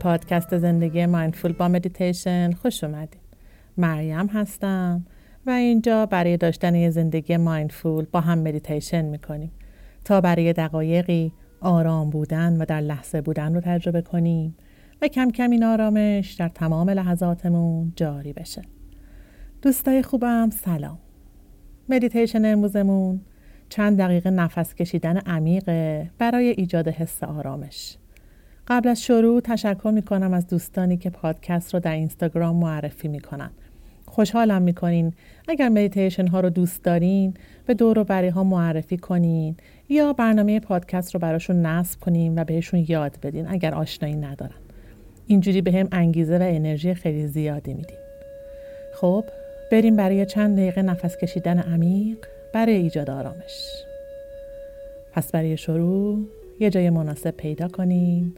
پادکست زندگی mindful با مدیتیشن خوش اومدید. مریم هستم و اینجا برای داشتن یه زندگی mindful با هم مدیتیشن می‌کنیم تا برای دقایقی آرام بودن و در لحظه بودن رو تجربه کنیم و کم کم این آرامش در تمام لحظاتمون جاری بشه. دوستای خوبم سلام. مدیتیشن امروزمون چند دقیقه نفس کشیدن عمیقه برای ایجاد حس آرامش. قبل از شروع تشکر می کنم از دوستانی که پادکست رو در اینستاگرام معرفی می کنن. خوشحالم می کنین اگر مدیتیشن ها رو دوست دارین به دور و بری ها معرفی کنین یا برنامه پادکست رو براشون نصب کنین و بهشون یاد بدین اگر آشنایی ندارن. اینجوری به هم انگیزه و انرژی خیلی زیادی میدین. خب بریم برای چند دقیقه نفس کشیدن عمیق برای ایجاد آرامش. پس برای شروع یه جای مناسب پیدا کنین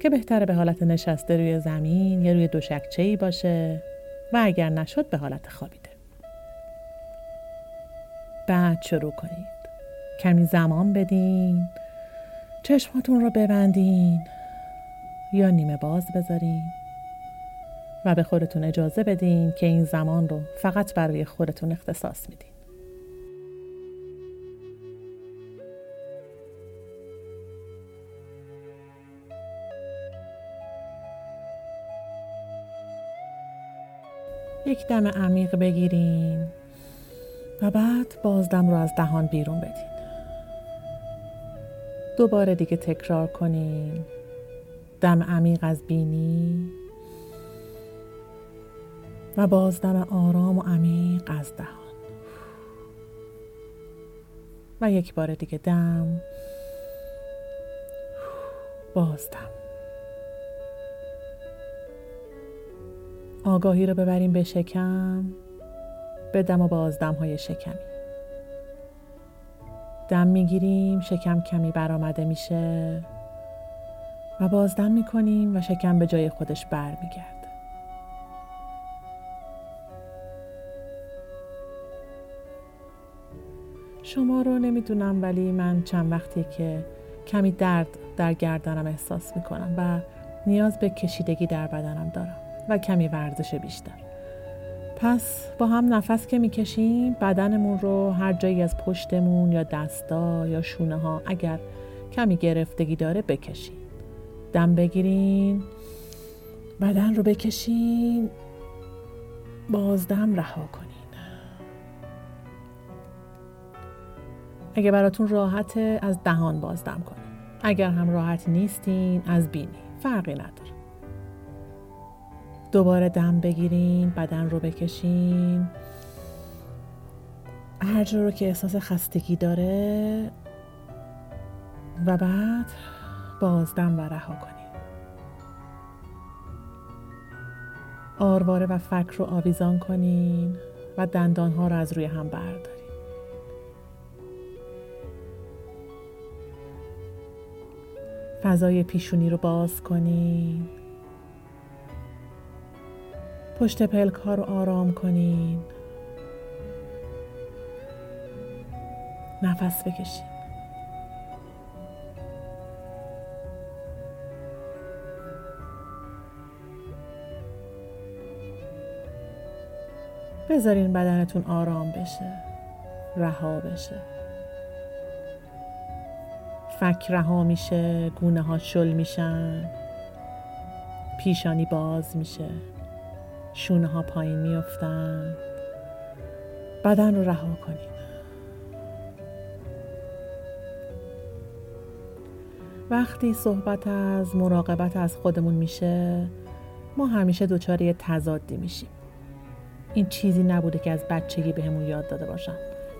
که بهتره به حالت نشسته روی زمین یا روی دوشکچه ای باشه و اگر نشد به حالت خوابیده. بعد شروع کنید. کمی زمان بدین. چشماتون رو ببندین یا نیمه باز بذارین و به خودتون اجازه بدین که این زمان رو فقط برای خودتون اختصاص میدین. یک دم عمیق بگیرین و بعد بازدم رو از دهان بیرون بدین. دوباره دیگه تکرار کنین. دم عمیق از بینی و بازدم آرام و عمیق از دهان. و یک بار دیگه دم بازدم. آگاهی رو ببریم به شکم به دم و بازدم های شکمی. دم می‌گیریم شکم کمی برآمده میشه و بازدم می‌کنیم و شکم به جای خودش برمیگرده. شما رو نمی‌دونم ولی من چند وقتی که کمی درد در گردنم احساس می‌کنم و نیاز به کشیدگی در بدنم دارم. و کمی ورزش بیشتر. پس با هم نفس که می‌کشیم بدنمون رو هر جایی از پشتمون یا دستا یا شونه ها اگر کمی گرفتگی داره بکشین دم بگیرین بدن رو بکشین بازدم رها کنین. اگه براتون راحت از دهان بازدم کنین. اگر هم راحت نیستین از بینی. فرقی نداره. دوباره دم بگیرین بدن رو بکشین هر جا رو که احساس خستگی داره و بعد بازدم و رها کنین آرواره و فک رو آویزان کنین و دندان ها رو از روی هم بردارین فضای پیشونی رو باز کنین پشت پلک ها رو آرام کنین نفس بکشین بذارین بدنتون آرام بشه رها بشه. فک رها میشه گونه ها شل میشن پیشانی باز میشه. شونه ها پایین میافتن. بدن رو رها کنیم. وقتی صحبت از مراقبت از خودمون میشه ما همیشه دچار یه تضادی میشیم. این چیزی نبوده که از بچگی بهمون یاد داده باشن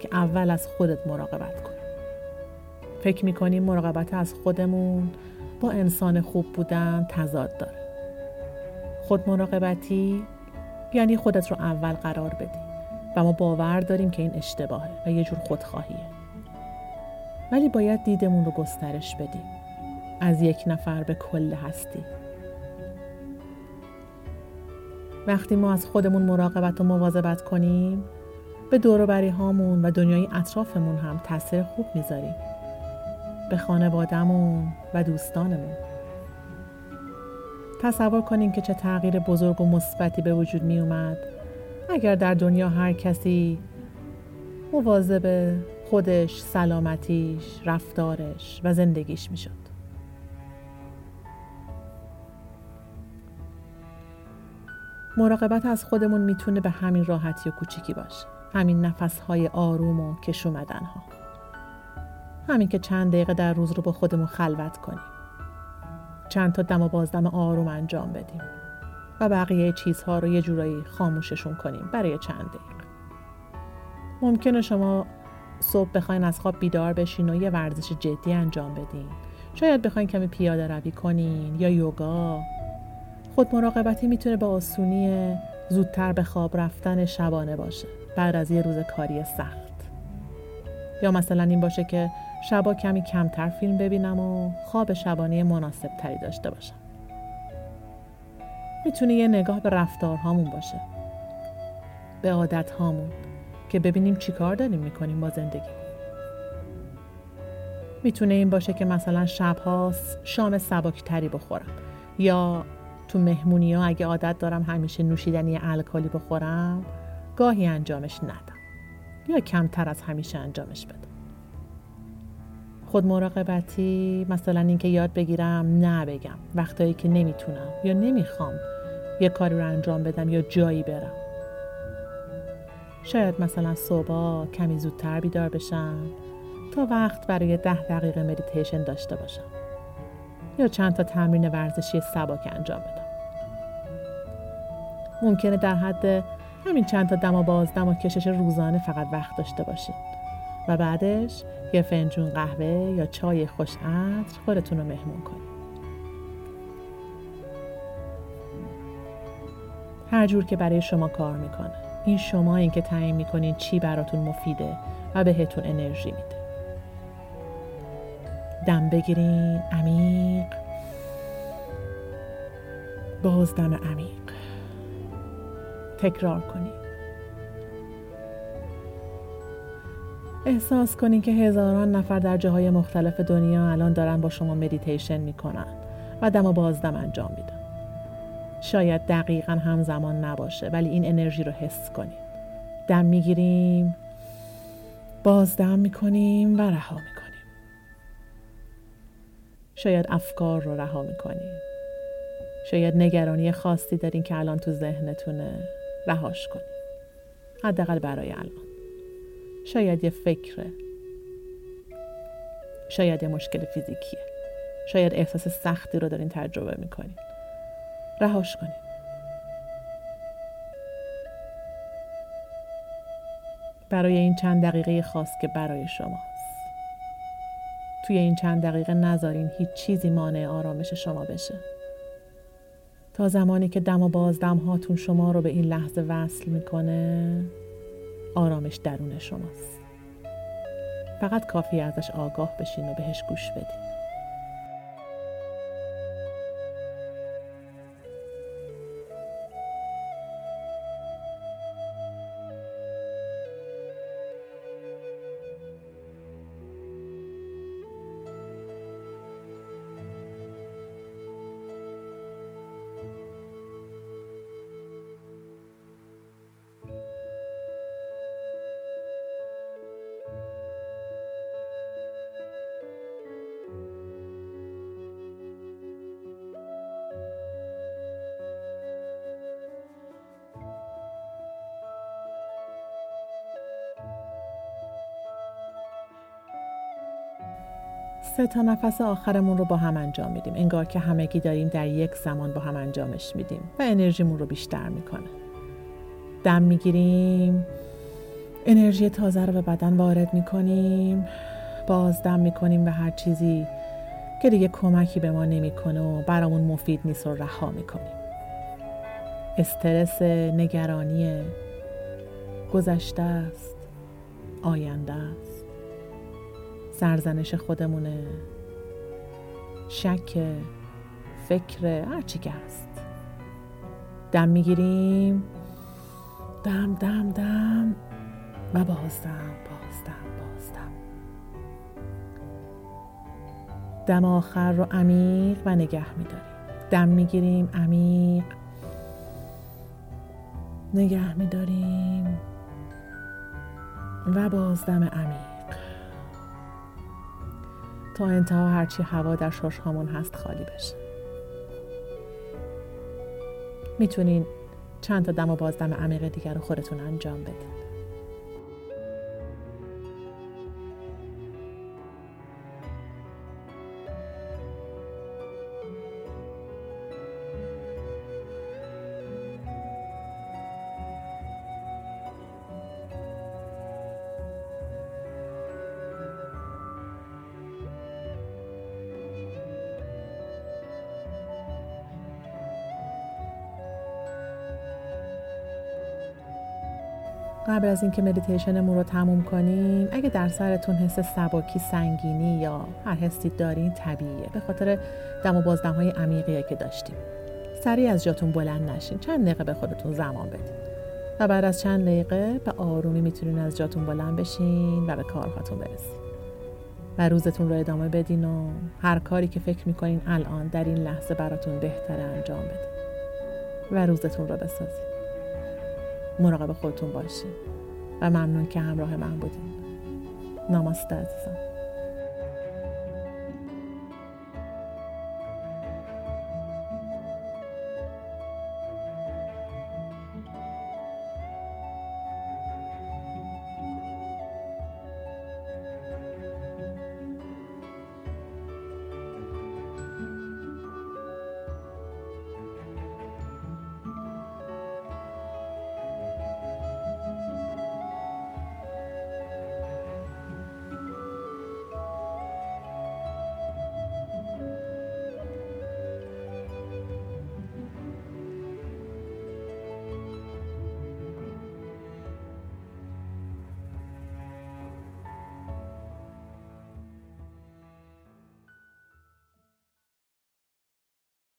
که اول از خودت مراقبت کن. فکر می‌کنیم مراقبت از خودمون با انسان خوب بودن تضاد داره. خود مراقبتی یعنی خودت رو اول قرار بدی. و ما باور داریم که این اشتباهه و یه جور خودخواهیه. ولی باید دیدمون رو گسترش بدیم. از یک نفر به کل هستی. وقتی ما از خودمون مراقبت و مواظبت کنیم به دوروبری هامون و دنیای اطرافمون هم تاثیر خوب می‌ذاریم. به خانوادهمون و دوستانمون. تصور کنین که چه تغییر بزرگ و مثبتی به وجود می اومد اگر در دنیا هر کسی مواظب خودش، سلامتیش، رفتارش و زندگیش می شد. مراقبت از خودمون می‌تونه به همین راحتی و کوچیکی باشه. همین نفسهای آروم و کش اومدن ها. همین که چند دقیقه در روز رو با خودمون خلوت کنیم. چند تا دم و بازدم آروم انجام بدیم و بقیه چیزها رو یه جورایی خاموششون کنیم برای چند دقیقه. ممکنه شما صبح بخواین از خواب بیدار بشین و یه ورزش جدی انجام بدین. شاید بخواین کمی پیاده روی کنین یا یوگا خود مراقبتی می‌تونه به آسونی زودتر به خواب رفتن شبانه باشه بعد از یه روز کاری سخت یا مثلا این باشه که شبا کمی کمتر فیلم ببینم و خواب شبانه مناسب تری داشته باشم. می‌تونه یه نگاه به رفتارهامون باشه. به عادت هامون که ببینیم چی کار داریم می‌کنیم با زندگی. می‌تونه این باشه که مثلا شبها شام سبکتری بخورم. یا تو مهمونی ها اگه عادت دارم همیشه نوشیدنی الکلی بخورم گاهی انجامش ندم. یا کمتر از همیشه انجامش بدم. خود مراقبتی مثلا اینکه یاد بگیرم نه بگم. وقتایی که نمی‌تونم یا نمی‌خوام یه کاری رو انجام بدم یا جایی برم. شاید مثلا صبح کمی زودتر بیدار بشم تا وقت برای ده دقیقه مدیتیشن داشته باشم. یا چند تا تمرین ورزشی سبک انجام بدم. ممکنه در حد همین چند تا دم و بازدم و کشش روزانه فقط وقت داشته باشید و بعدش یه فنجون قهوه یا چای خوش عطر خودتون رو مهمون کنید. هر جور که برای شما کار می‌کنه. این شما این که تعیین می‌کنین چی براتون مفیده و بهتون انرژی میده. دم بگیرین عمیق. باز دم عمیق. تکرار کنید احساس کنید که هزاران نفر در جاهای مختلف دنیا الان دارن با شما مدیتیشن می‌کنن و دم و بازدم انجام میدن. شاید دقیقا همزمان نباشه ولی این انرژی رو حس کنید دم می‌گیریم بازدم می‌کنیم و رها می‌کنیم. شاید افکار رو رها می‌کنیم شاید نگرانی خاصی دارین که الان تو ذهنتونه رهاش کنید حداقل برای الان. شاید یه فکره شاید یه مشکل فیزیکیه. شاید احساس سختی رو دارین تجربه می‌کنین. رهاش کنید برای این چند دقیقه خاص که برای شماست. توی این چند دقیقه نذارین هیچ چیزی مانع آرامش شما بشه. تا زمانی که دم و بازدم هاتون شما رو به این لحظه وصل می‌کنه آرامش درون شماست. فقط کافی ازش آگاه بشین و بهش گوش بدین. سه تا نفس آخرمون رو با هم انجام میدیم. انگار که همگی داریم در یک زمان با هم انجامش میدیم و انرژیمون رو بیشتر می‌کنه. دم می‌گیریم انرژی تازه رو به بدن وارد می‌کنیم باز دم می‌کنیم به هر چیزی که دیگه کمکی به ما نمی‌کنه و برامون مفید نیست و رها می‌کنیم. استرس نگرانی گذشته است آینده است. سرزنش خودمونه. شک فکر هرچی که هست. دم می‌گیریم. دم دم دم. و بازدم بازدم بازدم دم آخر رو عمیق و نگه میداریم. دم می‌گیریم عمیق. نگه میداریم. و باز دم عمیق. تا انتها هرچی هوا در شش هامون هست خالی بشه. می‌تونین چند تا دم و بازدم عمیق دیگر رو خودتون انجام بدین. قبل از اینکه مدیتیشنمون رو تموم کنیم اگه در سرتون حس سباکی سنگینی یا هر حسی دارین طبیعیه. به خاطر دم و بازدم های عمیقیه که داشتیم. سریع از جاتون بلند نشین. چند دقیقه به خودتون زمان بدین. و بعد از چند دقیقه به آرومی می‌تونین از جاتون بلند بشین و به کارهاتون برسین. و روزتون رو ادامه بدین و هر کاری که فکر می‌کنین الان در این لحظه براتون بهتره انجام بدین. و روزتون رو بسازین. مراقب خودتون باشین. و ممنون که همراه من بودین. ناماسته عزیزم.